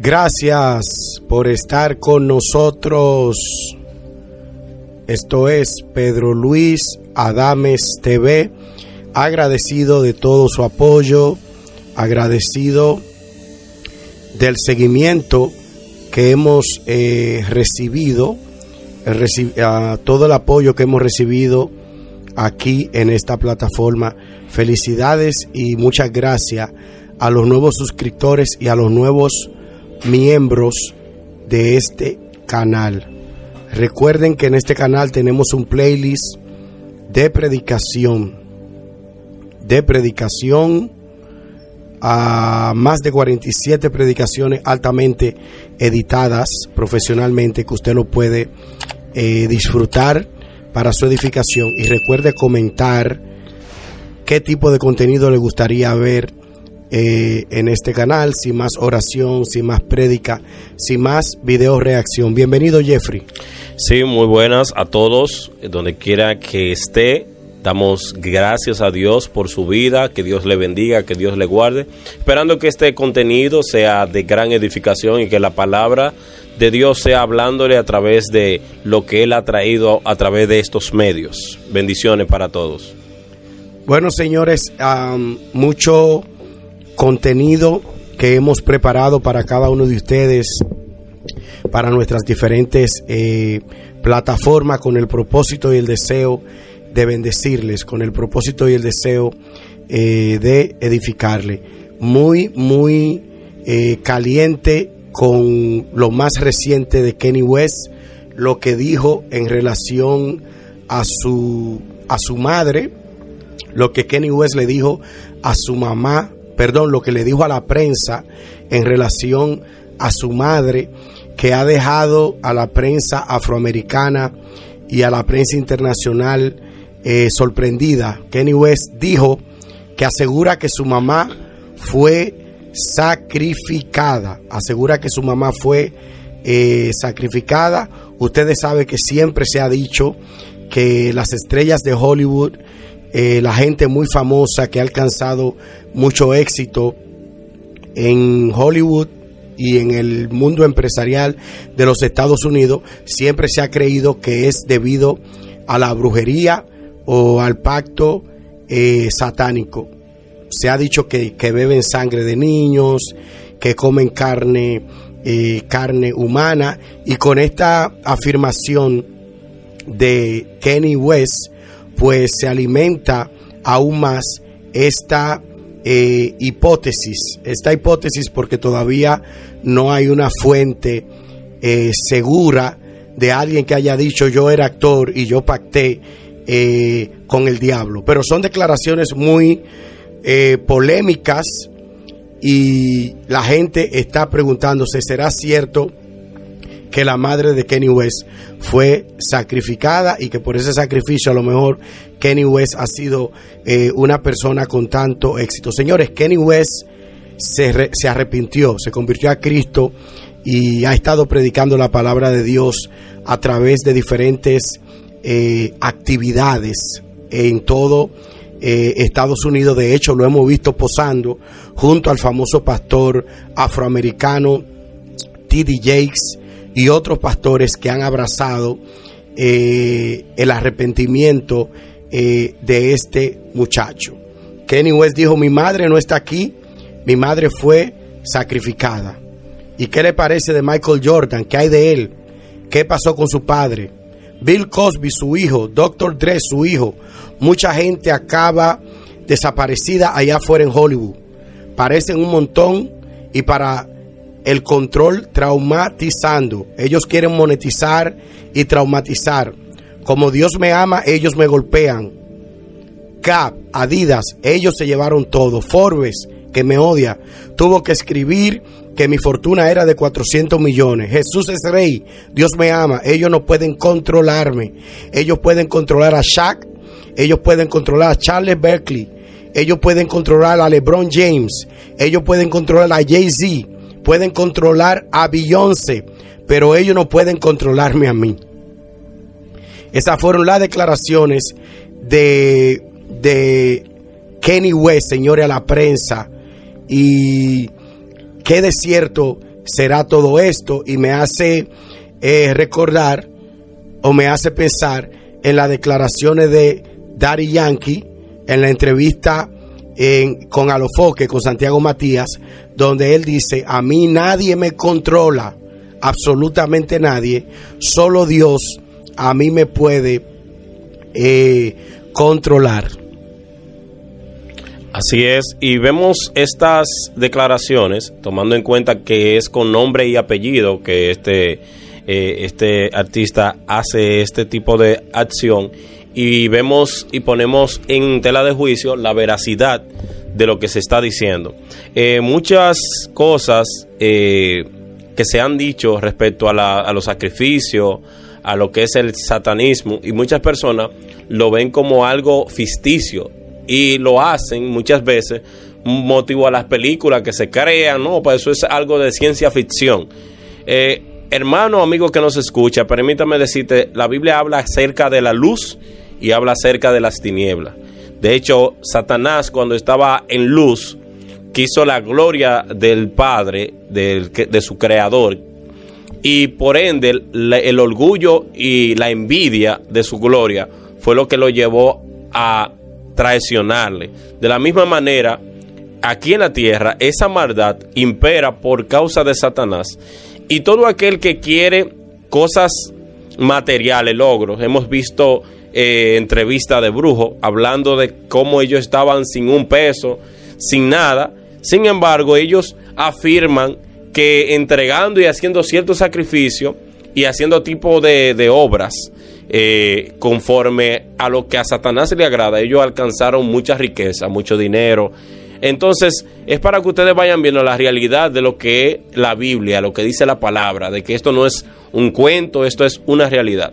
Gracias por estar con nosotros. Esto es Pedro Luis Adames TV. Agradecido de todo su apoyo, agradecido del seguimiento que hemos eh, recibido, a todo el apoyo que hemos recibido aquí en esta plataforma. Felicidades y muchas gracias a los nuevos suscriptores y a los nuevos miembros de este canal. Recuerden que en este canal tenemos un playlist de predicación, de predicación a más de 47 predicaciones altamente editadas profesionalmente que usted lo puede eh, disfrutar para su edificación y recuerde comentar qué tipo de contenido le gustaría ver eh, en este canal, sin más oración, sin más prédica, sin más video reacción. Bienvenido Jeffrey. Sí, muy buenas a todos, donde quiera que esté. Damos gracias a Dios por su vida, que Dios le bendiga, que Dios le guarde, esperando que este contenido sea de gran edificación y que la palabra de Dios sea hablándole a través de lo que Él ha traído a través de estos medios. Bendiciones para todos. Bueno, señores, mucho contenido que hemos preparado para cada uno de ustedes, para nuestras diferentes eh, plataformas, con el propósito y el deseo de bendecirles, con el propósito y el deseo eh, de edificarle. Muy, muy eh, caliente con lo más reciente de Kenny West, lo que dijo en relación a su, a su madre, lo que Kenny West le dijo a su mamá perdón, lo que le dijo a la prensa en relación a su madre, que ha dejado a la prensa afroamericana y a la prensa internacional eh, sorprendida. Kenny West dijo que asegura que su mamá fue sacrificada, asegura que su mamá fue eh, sacrificada. Ustedes saben que siempre se ha dicho que las estrellas de Hollywood eh, la gente muy famosa que ha alcanzado mucho éxito en Hollywood y en el mundo empresarial de los Estados Unidos, siempre se ha creído que es debido a la brujería o al pacto eh, satánico. Se ha dicho que, beben sangre de niños, que comen carne, eh, carne humana, y con esta afirmación de Kenny West, pues se alimenta aún más esta eh, hipótesis, esta hipótesis porque todavía no hay una fuente eh, segura de alguien que haya dicho yo era actor y yo pacté eh, con el diablo. Pero son declaraciones muy polémicas y la gente está preguntándose, ¿será cierto que la madre de Kenny West fue sacrificada y que por ese sacrificio a lo mejor Kenny West ha sido eh, una persona con tanto éxito. Señores, Kenny West se, se arrepintió, se convirtió a Cristo y ha estado predicando la palabra de Dios a través de diferentes eh, actividades en todo eh, Estados Unidos. De hecho, lo hemos visto posando junto al famoso pastor afroamericano T.D. Jakes y otros pastores que han abrazado eh, el arrepentimiento eh, de este muchacho. Kenny West dijo, mi madre no está aquí, mi madre fue sacrificada. ¿Y qué le parece de Michael Jordan? ¿Qué hay de él? ¿Qué pasó con su padre? Bill Cosby, su hijo, Dr. Dre, su hijo. Mucha gente acaba desaparecida allá afuera en Hollywood. Parecen un montón y para el control traumatizando. Ellos quieren monetizar y traumatizar. Como Dios me ama, ellos me golpean. Cap, Adidas, ellos se llevaron todo. Forbes, que me odia, tuvo que escribir que mi fortuna era de 400 millones. Jesús es rey, Dios me ama, ellos no pueden controlarme. Ellos pueden controlar a Shaq, ellos pueden controlar a Charles Berkeley, ellos pueden controlar a LeBron James, ellos pueden controlar a Jay-Z pueden controlar a Beyoncé, pero ellos no pueden controlarme a mí. Esas fueron las declaraciones de, de Kenny West, señores, a la prensa. Y qué de cierto será todo esto y me hace eh, recordar o me hace pensar en las declaraciones de Daddy Yankee en la entrevista en, con Alofoque, con Santiago Matías, donde él dice, a mí nadie me controla, absolutamente nadie, solo Dios a mí me puede eh, controlar. Así es, y vemos estas declaraciones, tomando en cuenta que es con nombre y apellido que este, eh, este artista hace este tipo de acción, y vemos y ponemos en tela de juicio la veracidad de lo que se está diciendo. Eh, muchas cosas eh, que se han dicho respecto a, los sacrificios, a lo que es el satanismo, y muchas personas lo ven como algo ficticio, y lo hacen muchas veces motivo a las películas que se crean, ¿no? Pues eso es algo de ciencia ficción. Eh, hermano, amigo que nos escucha, permítame decirte, la Biblia habla acerca de la luz y habla acerca de las tinieblas. De hecho, Satanás cuando estaba en luz, quiso la gloria del Padre, de su Creador, y por ende el orgullo y la envidia de su gloria fue lo que lo llevó a traicionarle. De la misma manera, aquí en la tierra, esa maldad impera por causa de Satanás. Y todo aquel que quiere cosas materiales, logros, hemos visto eh, entrevista de brujo hablando de cómo ellos estaban sin un peso, sin nada. Sin embargo, ellos afirman que entregando y haciendo cierto sacrificio y haciendo tipo de, de obras, eh, conforme a lo que a Satanás le agrada, ellos alcanzaron mucha riqueza, mucho dinero. Entonces, es para que ustedes vayan viendo la realidad de lo que es la Biblia, lo que dice la palabra, de que esto no es un cuento, esto es una realidad.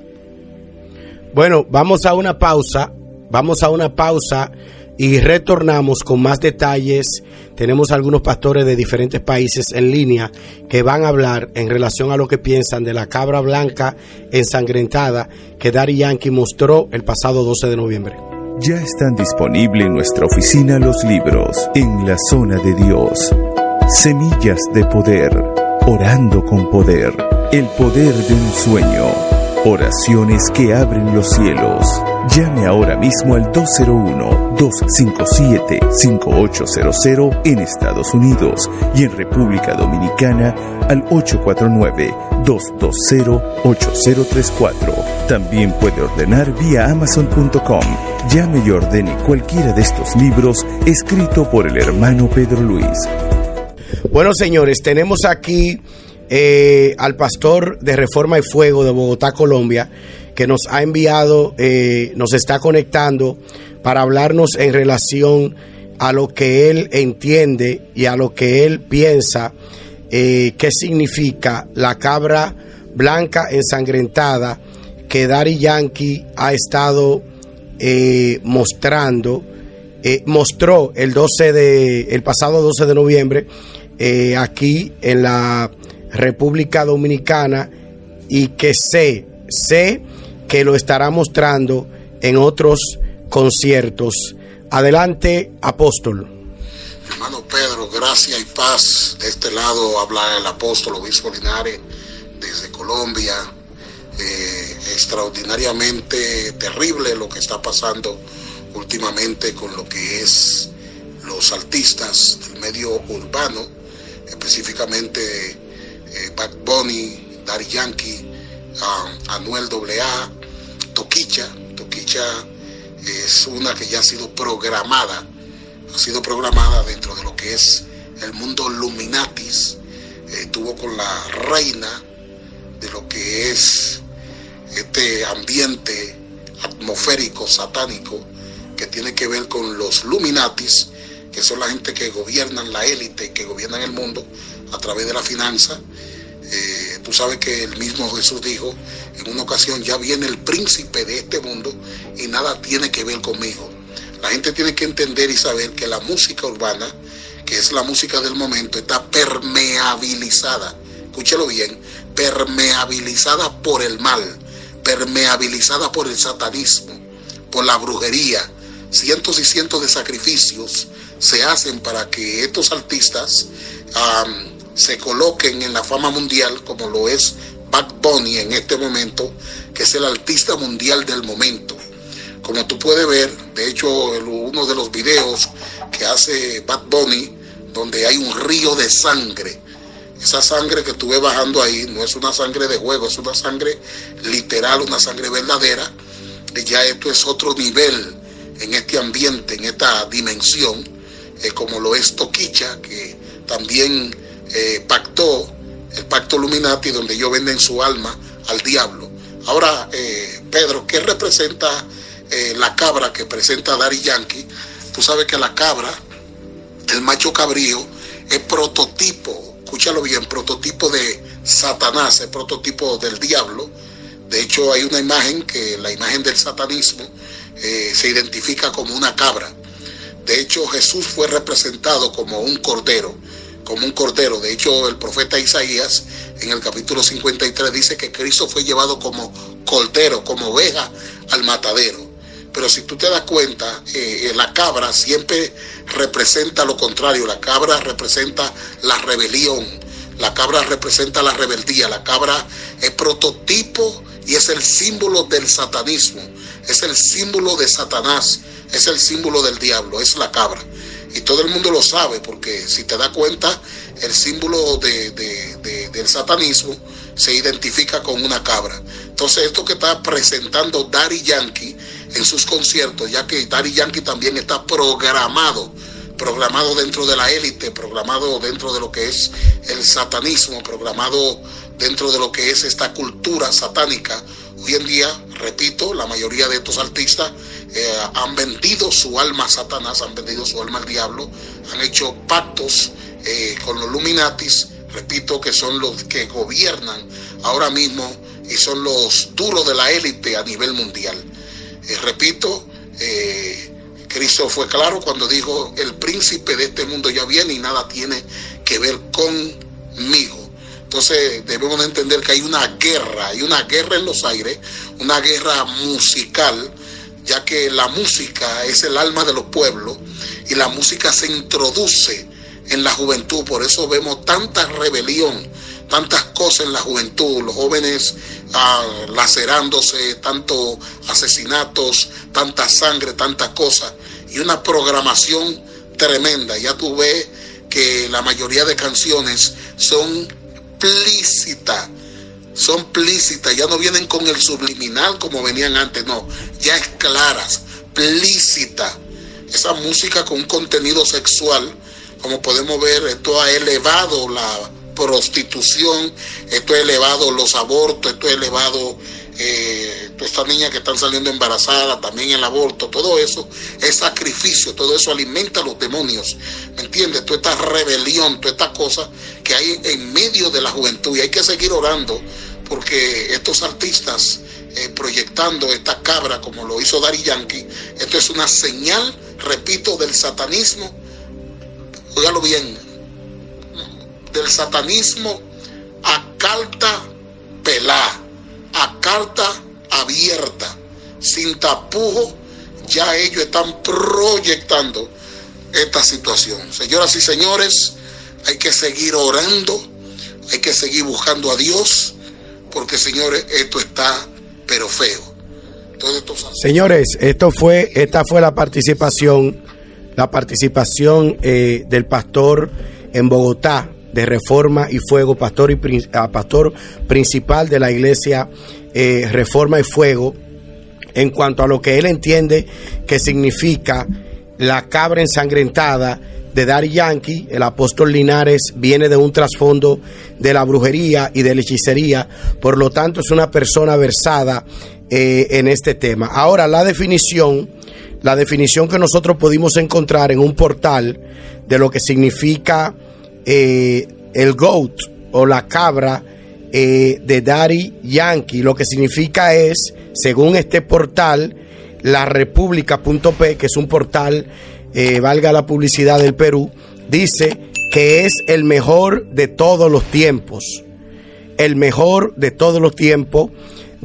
Bueno, vamos a una pausa, vamos a una pausa y retornamos con más detalles. Tenemos algunos pastores de diferentes países en línea que van a hablar en relación a lo que piensan de la cabra blanca ensangrentada que Dari Yankee mostró el pasado 12 de noviembre. Ya están disponibles en nuestra oficina los libros En la zona de Dios. Semillas de poder. Orando con poder. El poder de un sueño. Oraciones que abren los cielos. Llame ahora mismo al 201-257-5800 en Estados Unidos y en República Dominicana al 849-220-8034. También puede ordenar vía amazon.com. Llame y ordene cualquiera de estos libros escrito por el hermano Pedro Luis. Bueno, señores, tenemos aquí eh, al pastor de Reforma y Fuego de Bogotá, Colombia, que nos ha enviado, eh, nos está conectando para hablarnos en relación a lo que él entiende y a lo que él piensa, eh, qué significa la cabra blanca ensangrentada que Dari Yankee ha estado eh, mostrando, mostró el 12 de, el pasado 12 de noviembre aquí en la República Dominicana y que sé, sé que lo estará mostrando en otros conciertos. Adelante, apóstol. Hermano Pedro, gracia y paz. De este lado habla el apóstol obispo Linares desde Colombia. Eh, extraordinariamente terrible lo que está pasando últimamente con lo que es los artistas del medio urbano, específicamente eh, Bad Bunny, Daddy Yankee, Anuel AA, Toquicha. Toquicha es una que ya ha sido programada, ha sido programada dentro de lo que es el mundo Luminatis. Estuvo con la reina de lo que es este ambiente atmosférico, satánico, que tiene que ver con los Luminatis, que son la gente que gobiernan la élite, que gobiernan el mundo a través de la finanza eh, tú sabes que el mismo Jesús dijo en una ocasión, ya viene el príncipe de este mundo y nada tiene que ver conmigo. La gente tiene que entender y saber que la música urbana, que es la música del momento, está permeabilizada. Escúchelo bien, permeabilizada por el mal, permeabilizada por el satanismo, por la brujería. Cientos y cientos de sacrificios se hacen para que estos artistas se coloquen en la fama mundial como lo es Bad Bunny en este momento, que es el artista mundial del momento. Como tú puedes ver, de hecho, uno de los videos que hace Bad Bunny, donde hay un río de sangre, esa sangre que ves bajando ahí no es una sangre de juego, es una sangre literal, una sangre verdadera. Y ya esto es otro nivel en este ambiente, en esta dimensión, eh, como lo es Toquicha, que también eh, pactó el pacto Illuminati, donde ellos venden su alma al diablo. Ahora, eh, Pedro, ¿qué representa la cabra que presenta Dari Yankee? Tú sabes que la cabra, el macho cabrío, es prototipo escúchalo bien, prototipo de Satanás, el prototipo del diablo. De hecho, hay una imagen que la imagen del satanismo eh, se identifica como una cabra. De hecho, Jesús fue representado como un cordero, como un cordero. De hecho, el profeta Isaías en el capítulo 53 dice que Cristo fue llevado como cordero, como oveja al matadero. Pero si tú te das cuenta, eh, la cabra siempre representa lo contrario. La cabra representa la rebelión. La cabra representa la rebeldía. La cabra es prototipo y es el símbolo del satanismo. Es el símbolo de Satanás. Es el símbolo del diablo. Es la cabra. Y todo el mundo lo sabe porque si te das cuenta, el símbolo del satanismo se identifica con una cabra. Entonces esto que está presentando Daddy Yankee en sus conciertos, ya que Daddy Yankee también está programado, programado dentro de la élite, programado dentro de lo que es el satanismo, programado dentro de lo que es esta cultura satánica. Hoy en día, repito, la mayoría de estos artistas eh, han vendido su alma a Satanás, han vendido su alma al diablo, han hecho pactos eh, con los Illuminatis, repito, que son los que gobiernan ahora mismo y son los duros de la élite a nivel mundial. Eh, repito, Cristo fue claro cuando dijo, el príncipe de este mundo ya viene y nada tiene que ver conmigo. Entonces debemos entender que hay una guerra, hay una guerra en los aires, una guerra musical, ya que la música es el alma de los pueblos y la música se introduce en la juventud, por eso vemos tanta rebelión, tantas cosas en la juventud, los jóvenes ah, lacerándose, tanto asesinatos, tanta sangre, tantas cosas, y una programación tremenda. Ya tú ves que la mayoría de canciones son son plícitas, ya no vienen con el subliminal como venían antes, no, ya es claras, plícita. Esa música con un contenido sexual, como podemos ver, esto ha elevado la prostitución, esto ha elevado los abortos, esto ha elevado eh, todas estas niñas que están saliendo embarazadas, también el aborto, todo eso es sacrificio, todo eso alimenta a los demonios, ¿me entiendes? Toda esta rebelión, toda esta cosa que hay en medio de la juventud y hay que seguir orando porque estos artistas eh, proyectando esta cabra como lo hizo Dari Yankee, esto es una señal, repito, del satanismo, óigalo bien, del satanismo a carta pelá, a carta abierta, sin tapujo, ya ellos están proyectando esta situación. Señoras y señores, hay que seguir orando, hay que seguir buscando a Dios, porque señores, esto está pero feo. Señores, esto fue, esta fue la participación, la participación eh, del pastor en Bogotá, de Reforma y Fuego, pastor, y, pastor principal de la iglesia eh, Reforma y Fuego, en cuanto a lo que él entiende que significa la cabra ensangrentada de Dari Yankee, el apóstol Linares viene de un trasfondo de la brujería y de la hechicería, por lo tanto es una persona versada eh, en este tema. Ahora, la definición, la definición que nosotros pudimos encontrar en un portal de lo que significa eh, el goat o la cabra eh, de Daddy Yankee. Lo que significa es, según este portal, la república.p, que es un portal, eh, valga la publicidad del Perú, dice que es el mejor de todos los tiempos. El mejor de todos los tiempos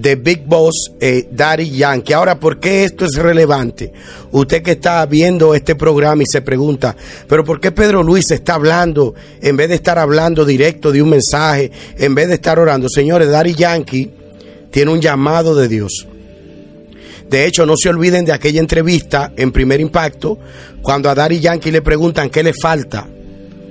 de Big Boss eh, Daddy Yankee. Ahora, ¿por qué esto es relevante? Usted que está viendo este programa y se pregunta, pero ¿por qué Pedro Luis está hablando en vez de estar hablando directo de un mensaje, en vez de estar orando? Señores, Daddy Yankee tiene un llamado de Dios. De hecho, no se olviden de aquella entrevista en Primer Impacto, cuando a Daddy Yankee le preguntan qué le falta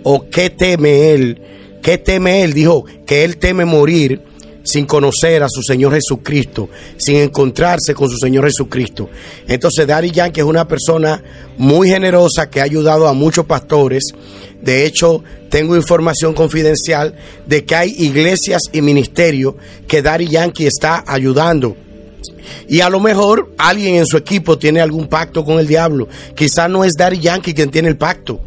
o qué teme él. ¿Qué teme él? Dijo que él teme morir sin conocer a su Señor Jesucristo, sin encontrarse con su Señor Jesucristo. Entonces, Daddy Yankee es una persona muy generosa que ha ayudado a muchos pastores. De hecho, tengo información confidencial de que hay iglesias y ministerios que Daddy Yankee está ayudando. Y a lo mejor alguien en su equipo tiene algún pacto con el diablo. Quizás no es Daddy Yankee quien tiene el pacto.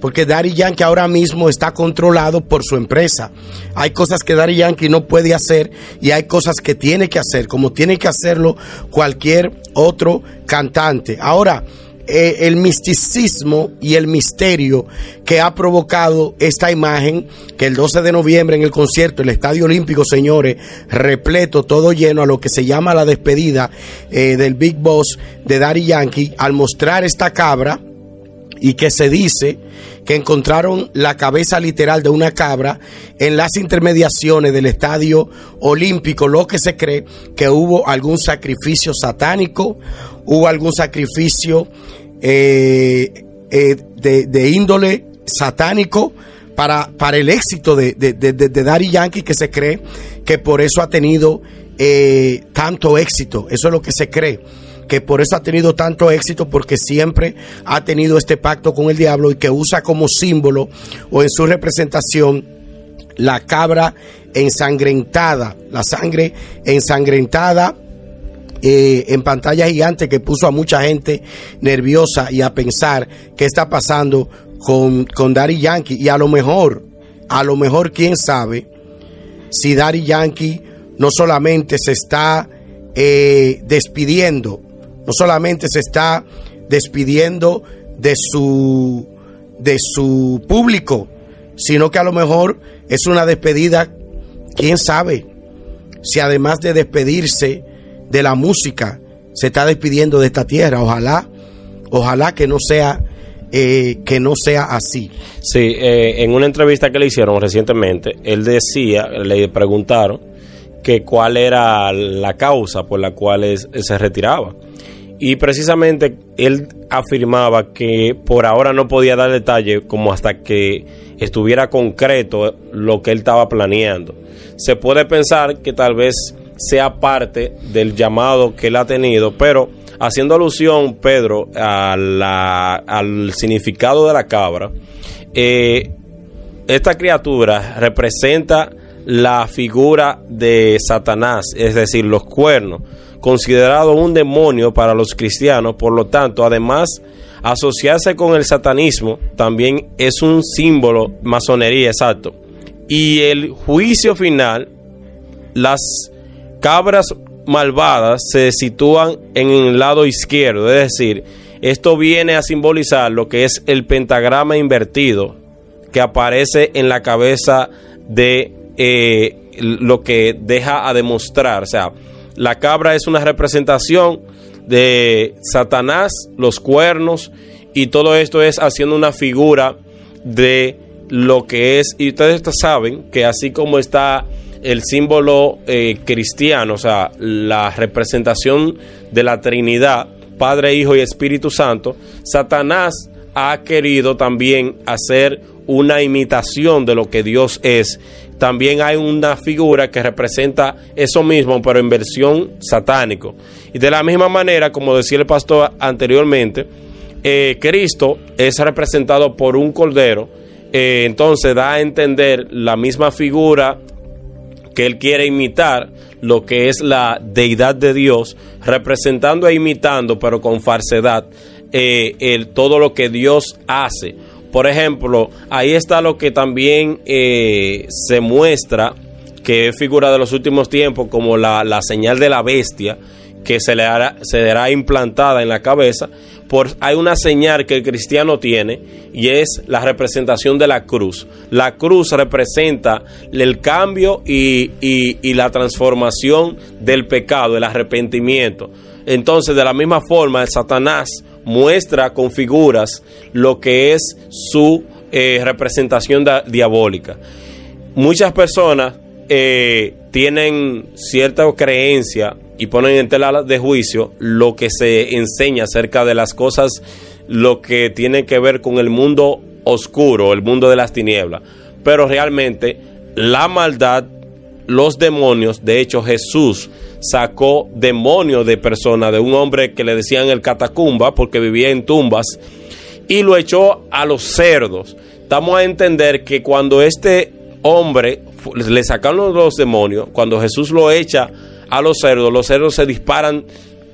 Porque Daddy Yankee ahora mismo está controlado por su empresa. Hay cosas que Daddy Yankee no puede hacer y hay cosas que tiene que hacer, como tiene que hacerlo cualquier otro cantante. Ahora, eh, el misticismo y el misterio que ha provocado esta imagen, que el 12 de noviembre en el concierto, el Estadio Olímpico, señores, repleto, todo lleno a lo que se llama la despedida eh, del Big Boss de Daddy Yankee, al mostrar esta cabra, y que se dice que encontraron la cabeza literal de una cabra en las intermediaciones del estadio olímpico, lo que se cree que hubo algún sacrificio satánico, hubo algún sacrificio eh, eh, de, índole satánico para, para el éxito de, de, de, Yankee, que se cree que por eso ha tenido eh, tanto éxito, eso es lo que se cree que por eso ha tenido tanto éxito, porque siempre ha tenido este pacto con el diablo y que usa como símbolo o en su representación la cabra ensangrentada, la sangre ensangrentada eh, en pantalla gigante que puso a mucha gente nerviosa y a pensar qué está pasando con, con Yankee. Y a lo mejor, a lo mejor, quién sabe si Daddy Yankee no solamente se está eh, despidiendo no solamente se está despidiendo de su, de su público, sino que a lo mejor es una despedida, quién sabe, si además de despedirse de la música, se está despidiendo de esta tierra. Ojalá, ojalá que no sea eh, que no sea así. Sí, eh, en una entrevista que le hicieron recientemente, él decía, le preguntaron que cuál era la causa por la cual se retiraba. Y precisamente él afirmaba que por ahora no podía dar detalle como hasta que estuviera concreto lo que él estaba planeando. Se puede pensar que tal vez sea parte del llamado que él ha tenido, pero haciendo alusión, Pedro, al significado de la cabra, eh, esta criatura representa la figura de Satanás, es decir, los cuernos considerado un demonio para los cristianos, por lo tanto, además, asociarse con el satanismo también es un símbolo, masonería, exacto. Y el juicio final, las cabras malvadas se sitúan en el lado izquierdo, es decir, esto viene a simbolizar lo que es el pentagrama invertido que aparece en la cabeza de eh, lo que deja a demostrar, o sea, la cabra es una representación de Satanás, los cuernos, y todo esto es haciendo una figura de lo que es, y ustedes saben que así como está el símbolo eh, cristiano, o sea, la representación de la Trinidad, Padre, Hijo y Espíritu Santo, Satanás ha querido también hacer una imitación de lo que Dios es también hay una figura que representa eso mismo, pero en versión satánico. Y de la misma manera, como decía el pastor anteriormente, eh, Cristo es representado por un cordero, eh, entonces da a entender la misma figura que él quiere imitar, lo que es la deidad de Dios, representando e imitando, pero con falsedad, eh, el, todo lo que Dios hace por ejemplo, ahí está lo que también eh, se muestra, que es figura de los últimos tiempos, como la, señal de la bestia, que se le hará, se implantada en la cabeza, por, hay una señal que el cristiano tiene y es la representación de la cruz. La cruz representa el cambio y, y la transformación del pecado, el arrepentimiento. Entonces, de la misma forma, Satanás muestra con figuras lo que es su eh, representación diabólica. Muchas personas eh, tienen cierta creencia y ponen en tela de juicio lo que se enseña acerca de las cosas, lo que tiene que ver con el mundo oscuro, el mundo de las tinieblas. Pero realmente la maldad, los demonios, de hecho Jesús sacó demonios de personas, de un hombre que le decían el catacumba porque vivía en tumbas, y lo echó a los cerdos. Estamos a entender que cuando este hombre le sacaron los demonios, cuando Jesús lo echa a los cerdos, los cerdos se disparan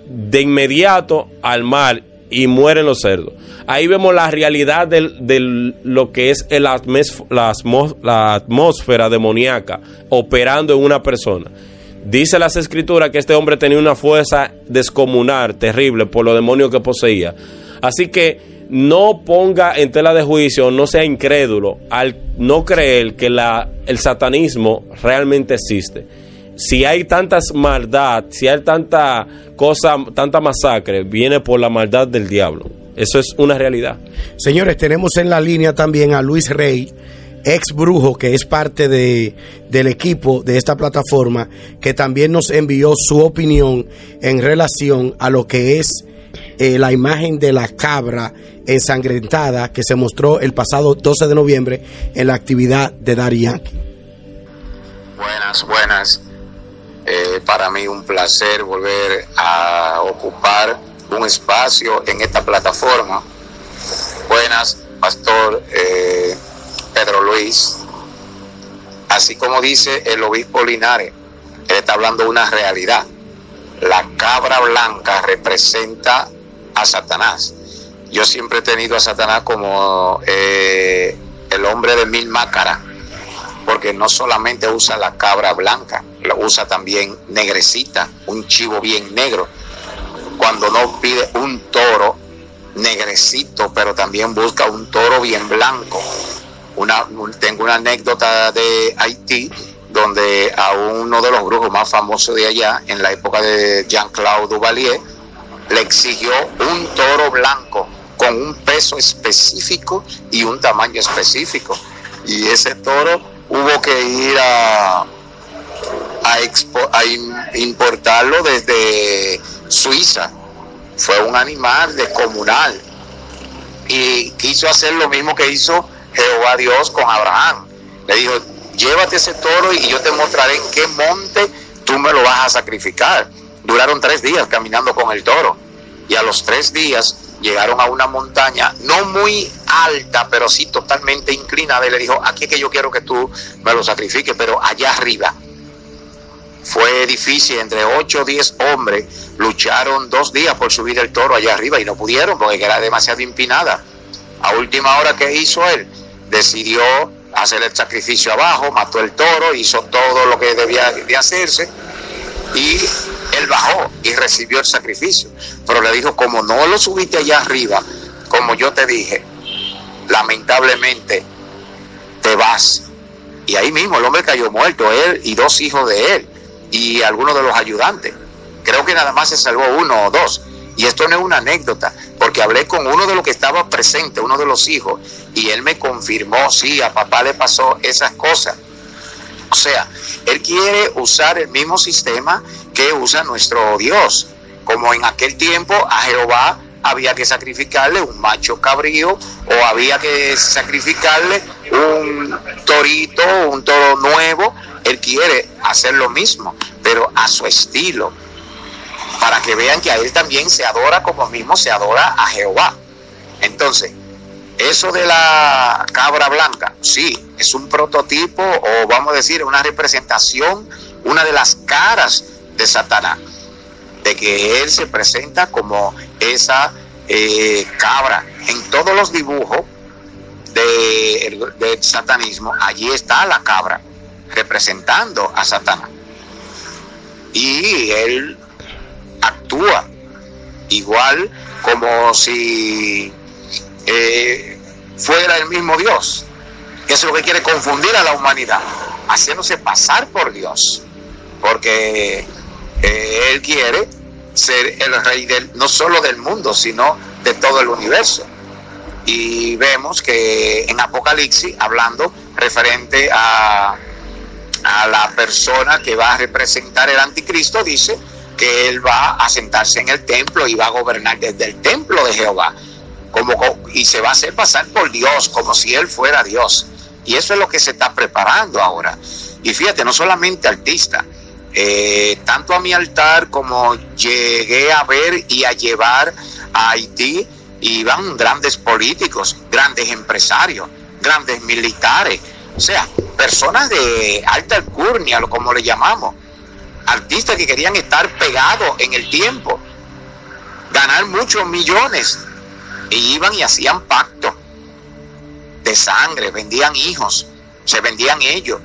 de inmediato al mar y mueren los cerdos. Ahí vemos la realidad de lo que es el la atmósfera demoníaca operando en una persona. Dice las escrituras que este hombre tenía una fuerza descomunal, terrible, por los demonios que poseía. Así que no ponga en tela de juicio, no sea incrédulo al no creer que el satanismo realmente existe. Si hay tantas maldad, si hay tanta cosa, tanta masacre, viene por la maldad del diablo. Eso es una realidad. Señores, tenemos en la línea también a Luis Rey ex brujo que es parte de, del equipo de esta plataforma, que también nos envió su opinión en relación a lo que es eh, la imagen de la cabra ensangrentada que se mostró el pasado 12 de noviembre en la actividad de Dari Yankee. Buenas, buenas. Eh, para mí un placer volver a ocupar un espacio en esta plataforma. Buenas, Pastor. Eh, Pedro Luis, así como dice el obispo Linares, él está hablando de una realidad. La cabra blanca representa a Satanás. Yo siempre he tenido a Satanás como eh, el hombre de mil máscaras, porque no solamente usa la cabra blanca, lo usa también negrecita, un chivo bien negro. Cuando no pide un toro negrecito, pero también busca un toro bien blanco una, tengo una anécdota de Haití donde a uno de los brujos más famosos de allá, en la época de Jean-Claude Duvalier, le exigió un toro blanco con un peso específico y un tamaño específico. Y ese toro hubo que ir a, a, a importarlo desde Suiza. Fue un animal descomunal. Y quiso hacer lo mismo que hizo Jehová Dios con Abraham. Le dijo, llévate ese toro y yo te mostraré en qué monte tú me lo vas a sacrificar. Duraron tres días caminando con el toro y a los tres días llegaron a una montaña no muy alta, pero sí totalmente inclinada y le dijo, aquí es que yo quiero que tú me lo sacrifiques, pero allá arriba. Fue difícil, entre ocho o diez hombres lucharon dos días por subir el toro allá arriba y no pudieron porque era demasiado empinada. A última hora que hizo él, decidió hacer el sacrificio abajo, mató el toro, hizo todo lo que debía de hacerse y él bajó y recibió el sacrificio. Pero le dijo, como no lo subiste allá arriba, como yo te dije, lamentablemente te vas. Y ahí mismo el hombre cayó muerto, él y dos hijos de él y algunos de los ayudantes. Creo que nada más se salvó uno o dos. Y esto no es una anécdota, porque hablé con uno de los que estaba presente, uno de los hijos, y él me confirmó, sí, a papá le pasó esas cosas. O sea, él quiere usar el mismo sistema que usa nuestro Dios. Como en aquel tiempo a Jehová había que sacrificarle un macho cabrío o había que sacrificarle un torito, un toro nuevo. Él quiere hacer lo mismo, pero a su estilo para que vean que a él también se adora como mismo se adora a Jehová. Entonces, eso de la cabra blanca, sí, es un prototipo o vamos a decir una representación, una de las caras de Satanás, de que él se presenta como esa eh, cabra. En todos los dibujos del satanismo, allí está la cabra representando a Satanás. Y él igual como si eh, fuera el mismo Dios. Eso es lo que quiere confundir a la humanidad, haciéndose pasar por Dios, porque eh, Él quiere ser el rey del, no solo del mundo, sino de todo el universo. Y vemos que en Apocalipsis, hablando referente a la persona que va a representar el anticristo, dice que él va a sentarse en el templo y va a gobernar desde el templo de Jehová. Como, y se va a hacer pasar por Dios, como si él fuera Dios. Y eso es lo que se está preparando ahora. Y fíjate, no solamente artista, eh, tanto a mi altar como llegué a ver y a llevar a Haití, iban grandes políticos, grandes empresarios, grandes militares, o sea, personas de alta alcurnia, como le llamamos, que querían estar pegados en el tiempo, ganar muchos millones, y iban y hacían pacto de sangre, vendían hijos, se vendían ellos,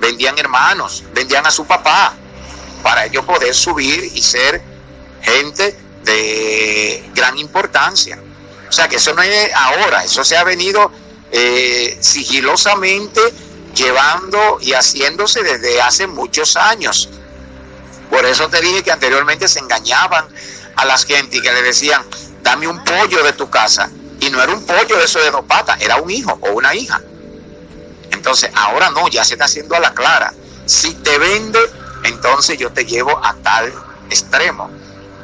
vendían hermanos, vendían a su papá, para ellos poder subir y ser gente de gran importancia. O sea que eso no es ahora, eso se ha venido eh, sigilosamente llevando y haciéndose desde hace muchos años. Por eso te dije que anteriormente se engañaban a las gente y que le decían, dame un pollo de tu casa. Y no era un pollo eso de dos patas, era un hijo o una hija. Entonces, ahora no, ya se está haciendo a la clara. Si te vende, entonces yo te llevo a tal extremo.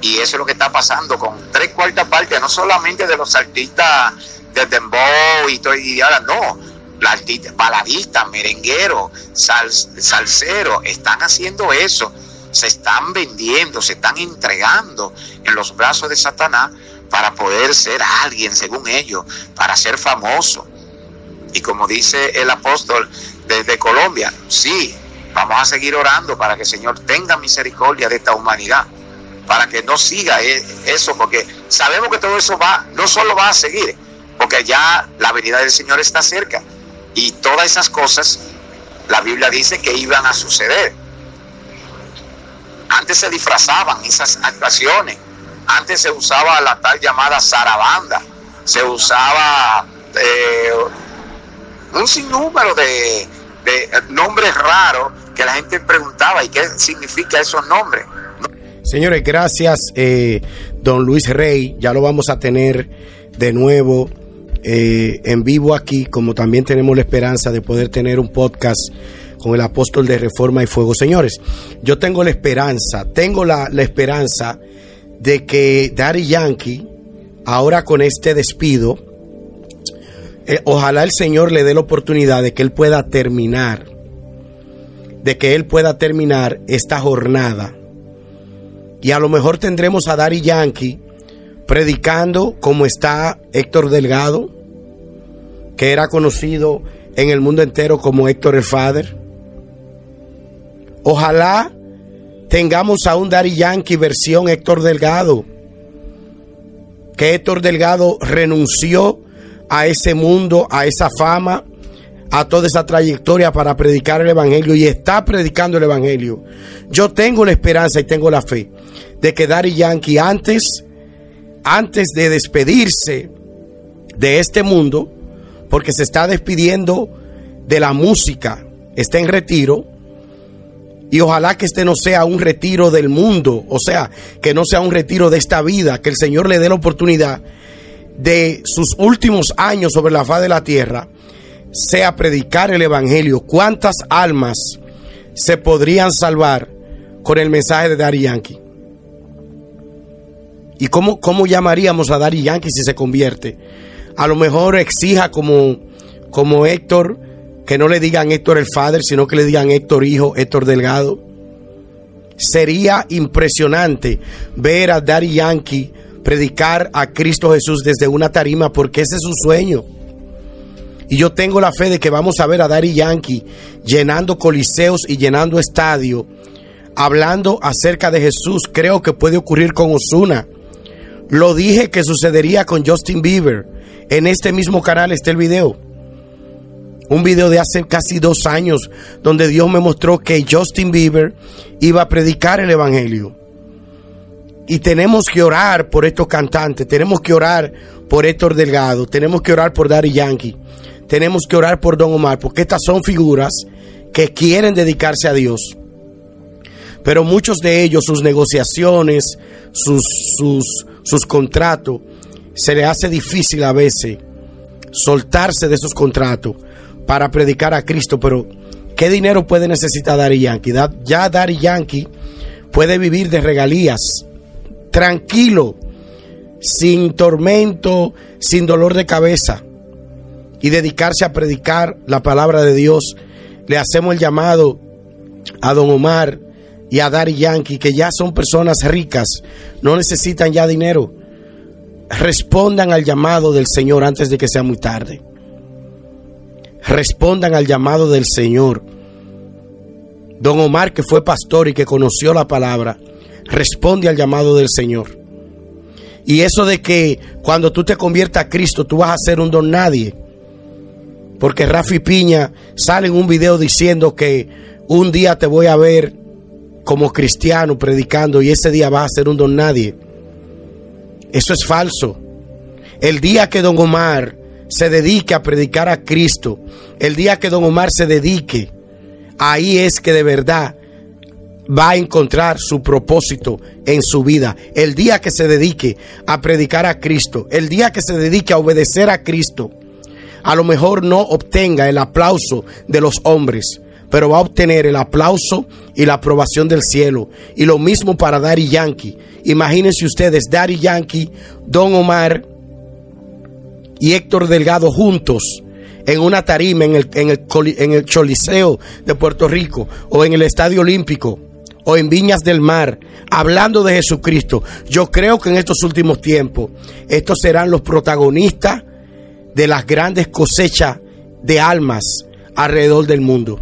Y eso es lo que está pasando con tres cuartas partes, no solamente de los artistas del dembow y, todo, y ahora no, artistas, baladistas, merengueros, sal, salseros, están haciendo eso se están vendiendo, se están entregando en los brazos de Satanás para poder ser alguien según ellos, para ser famoso. Y como dice el apóstol desde Colombia, sí, vamos a seguir orando para que el Señor tenga misericordia de esta humanidad, para que no siga e, eso, porque sabemos que todo eso va, no solo va a seguir, porque ya la venida del Señor está cerca. Y todas esas cosas, la Biblia dice que iban a suceder. Antes se disfrazaban esas actuaciones. Antes se usaba la tal llamada zarabanda. Se usaba eh, un sinnúmero de, nombres raros que la gente preguntaba y qué significa esos nombres. Señores, gracias, eh, don Luis Rey. Ya lo vamos a tener de nuevo eh, en vivo aquí, como también tenemos la esperanza de poder tener un podcast con el apóstol de Reforma y Fuego. Señores, yo tengo la esperanza, tengo la, esperanza de que Daddy Yankee, ahora con este despido, eh, ojalá el Señor le dé la oportunidad de que él pueda terminar, de que él pueda terminar esta jornada. Y a lo mejor tendremos a Daddy Yankee predicando como está Héctor Delgado, que era conocido en el mundo entero como Héctor el Father. Ojalá tengamos a un Dari Yankee versión Héctor Delgado. Que Héctor Delgado renunció a ese mundo, a esa fama, a toda esa trayectoria para predicar el Evangelio y está predicando el Evangelio. Yo tengo la esperanza y tengo la fe de que Dari Yankee antes, antes de despedirse de este mundo, porque se está despidiendo de la música, está en retiro, y ojalá que este no sea un retiro del mundo, o sea, que no sea un retiro de esta vida, que el Señor le dé la oportunidad de sus últimos años sobre la faz de la tierra, sea predicar el Evangelio. ¿Cuántas almas se podrían salvar con el mensaje de Dari Yankee? ¿Y cómo, cómo llamaríamos a Dari Yankee si se convierte? A lo mejor exija como, como Héctor que no le digan Héctor el Father, sino que le digan Héctor Hijo, Héctor Delgado. Sería impresionante ver a Daddy Yankee predicar a Cristo Jesús desde una tarima, porque ese es su sueño. Y yo tengo la fe de que vamos a ver a Daddy Yankee llenando coliseos y llenando estadios, hablando acerca de Jesús. Creo que puede ocurrir con Osuna. Lo dije que sucedería con Justin Bieber. En este mismo canal está el video un video de hace casi dos años donde Dios me mostró que Justin Bieber iba a predicar el Evangelio. y tenemos que orar por estos cantantes, tenemos que orar por Héctor Delgado, tenemos que orar por Daddy Yankee, tenemos que orar por Don Omar, porque estas son figuras que quieren dedicarse a Dios. Pero muchos de ellos, sus negociaciones, sus, sus, sus contratos, se le hace difícil a veces soltarse de esos contratos para predicar a Cristo. Pero, ¿qué dinero puede necesitar Daddy Yankee? Ya Daddy Yankee puede vivir de regalías, tranquilo, sin tormento, sin dolor de cabeza, y dedicarse a predicar la palabra de Dios. Le hacemos el llamado a don Omar y a Daddy Yankee, que ya son personas ricas, no necesitan ya dinero. Respondan al llamado del Señor antes de que sea muy tarde. Respondan al llamado del Señor. Don Omar, que fue pastor y que conoció la palabra, responde al llamado del Señor. Y eso de que cuando tú te conviertas a Cristo, tú vas a ser un don nadie. Porque Rafi Piña sale en un video diciendo que un día te voy a ver como cristiano predicando y ese día vas a ser un don nadie. Eso es falso. El día que don Omar se dedique a predicar a Cristo, el día que don Omar se dedique, ahí es que de verdad va a encontrar su propósito en su vida. El día que se dedique a predicar a Cristo, el día que se dedique a obedecer a Cristo, a lo mejor no obtenga el aplauso de los hombres, pero va a obtener el aplauso y la aprobación del cielo. Y lo mismo para Daddy Yankee. Imagínense ustedes, Daddy Yankee, Don Omar y Héctor Delgado juntos en una tarima en el, en el, en el Choliseo de Puerto Rico o en el Estadio Olímpico o en Viñas del Mar, hablando de Jesucristo. Yo creo que en estos últimos tiempos estos serán los protagonistas de las grandes cosechas de almas alrededor del mundo.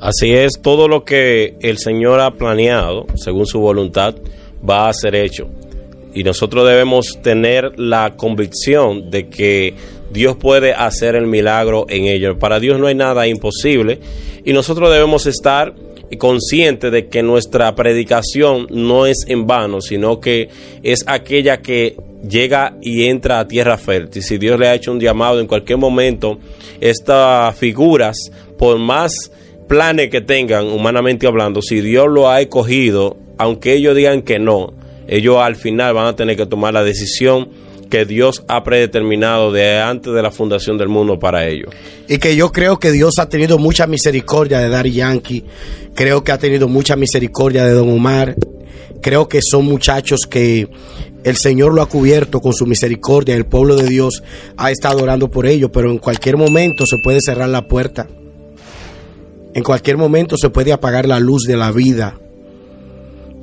Así es, todo lo que el Señor ha planeado, según su voluntad, va a ser hecho. Y nosotros debemos tener la convicción de que Dios puede hacer el milagro en ello. Para Dios no hay nada imposible y nosotros debemos estar conscientes de que nuestra predicación no es en vano, sino que es aquella que llega y entra a tierra fértil. Si Dios le ha hecho un llamado en cualquier momento, estas figuras, por más planes que tengan, humanamente hablando, si Dios lo ha escogido, aunque ellos digan que no, ellos al final van a tener que tomar la decisión que Dios ha predeterminado de antes de la fundación del mundo para ellos. Y que yo creo que Dios ha tenido mucha misericordia de Dari Yankee, creo que ha tenido mucha misericordia de Don Omar, creo que son muchachos que el Señor lo ha cubierto con su misericordia, el pueblo de Dios ha estado orando por ellos, pero en cualquier momento se puede cerrar la puerta. En cualquier momento se puede apagar la luz de la vida.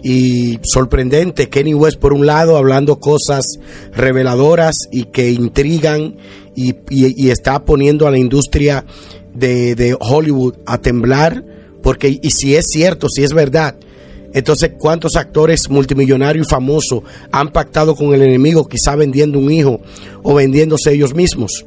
Y sorprendente, Kenny West por un lado hablando cosas reveladoras y que intrigan y, está poniendo a la industria de, de, Hollywood a temblar, porque y si es cierto, si es verdad, entonces cuántos actores multimillonarios y famosos han pactado con el enemigo, quizá vendiendo un hijo o vendiéndose ellos mismos.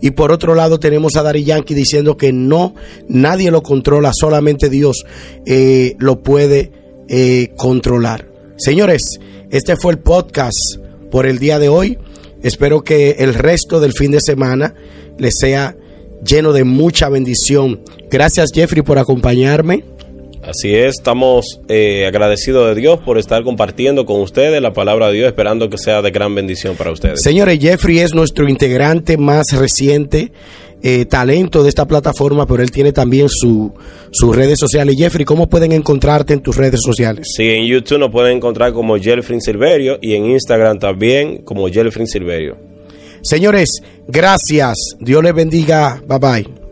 Y por otro lado tenemos a Dari Yankee diciendo que no, nadie lo controla, solamente Dios eh, lo puede eh, controlar. Señores, este fue el podcast por el día de hoy. Espero que el resto del fin de semana les sea lleno de mucha bendición. Gracias Jeffrey por acompañarme. Así es, estamos eh, agradecidos de Dios por estar compartiendo con ustedes la palabra de Dios, esperando que sea de gran bendición para ustedes. Señores, Jeffrey es nuestro integrante más reciente, eh, talento de esta plataforma, pero él tiene también su, sus redes sociales. Jeffrey, ¿cómo pueden encontrarte en tus redes sociales? Sí, en YouTube nos pueden encontrar como Jeffrey Silverio y en Instagram también como Jeffrey Silverio. Señores, gracias. Dios les bendiga. Bye bye.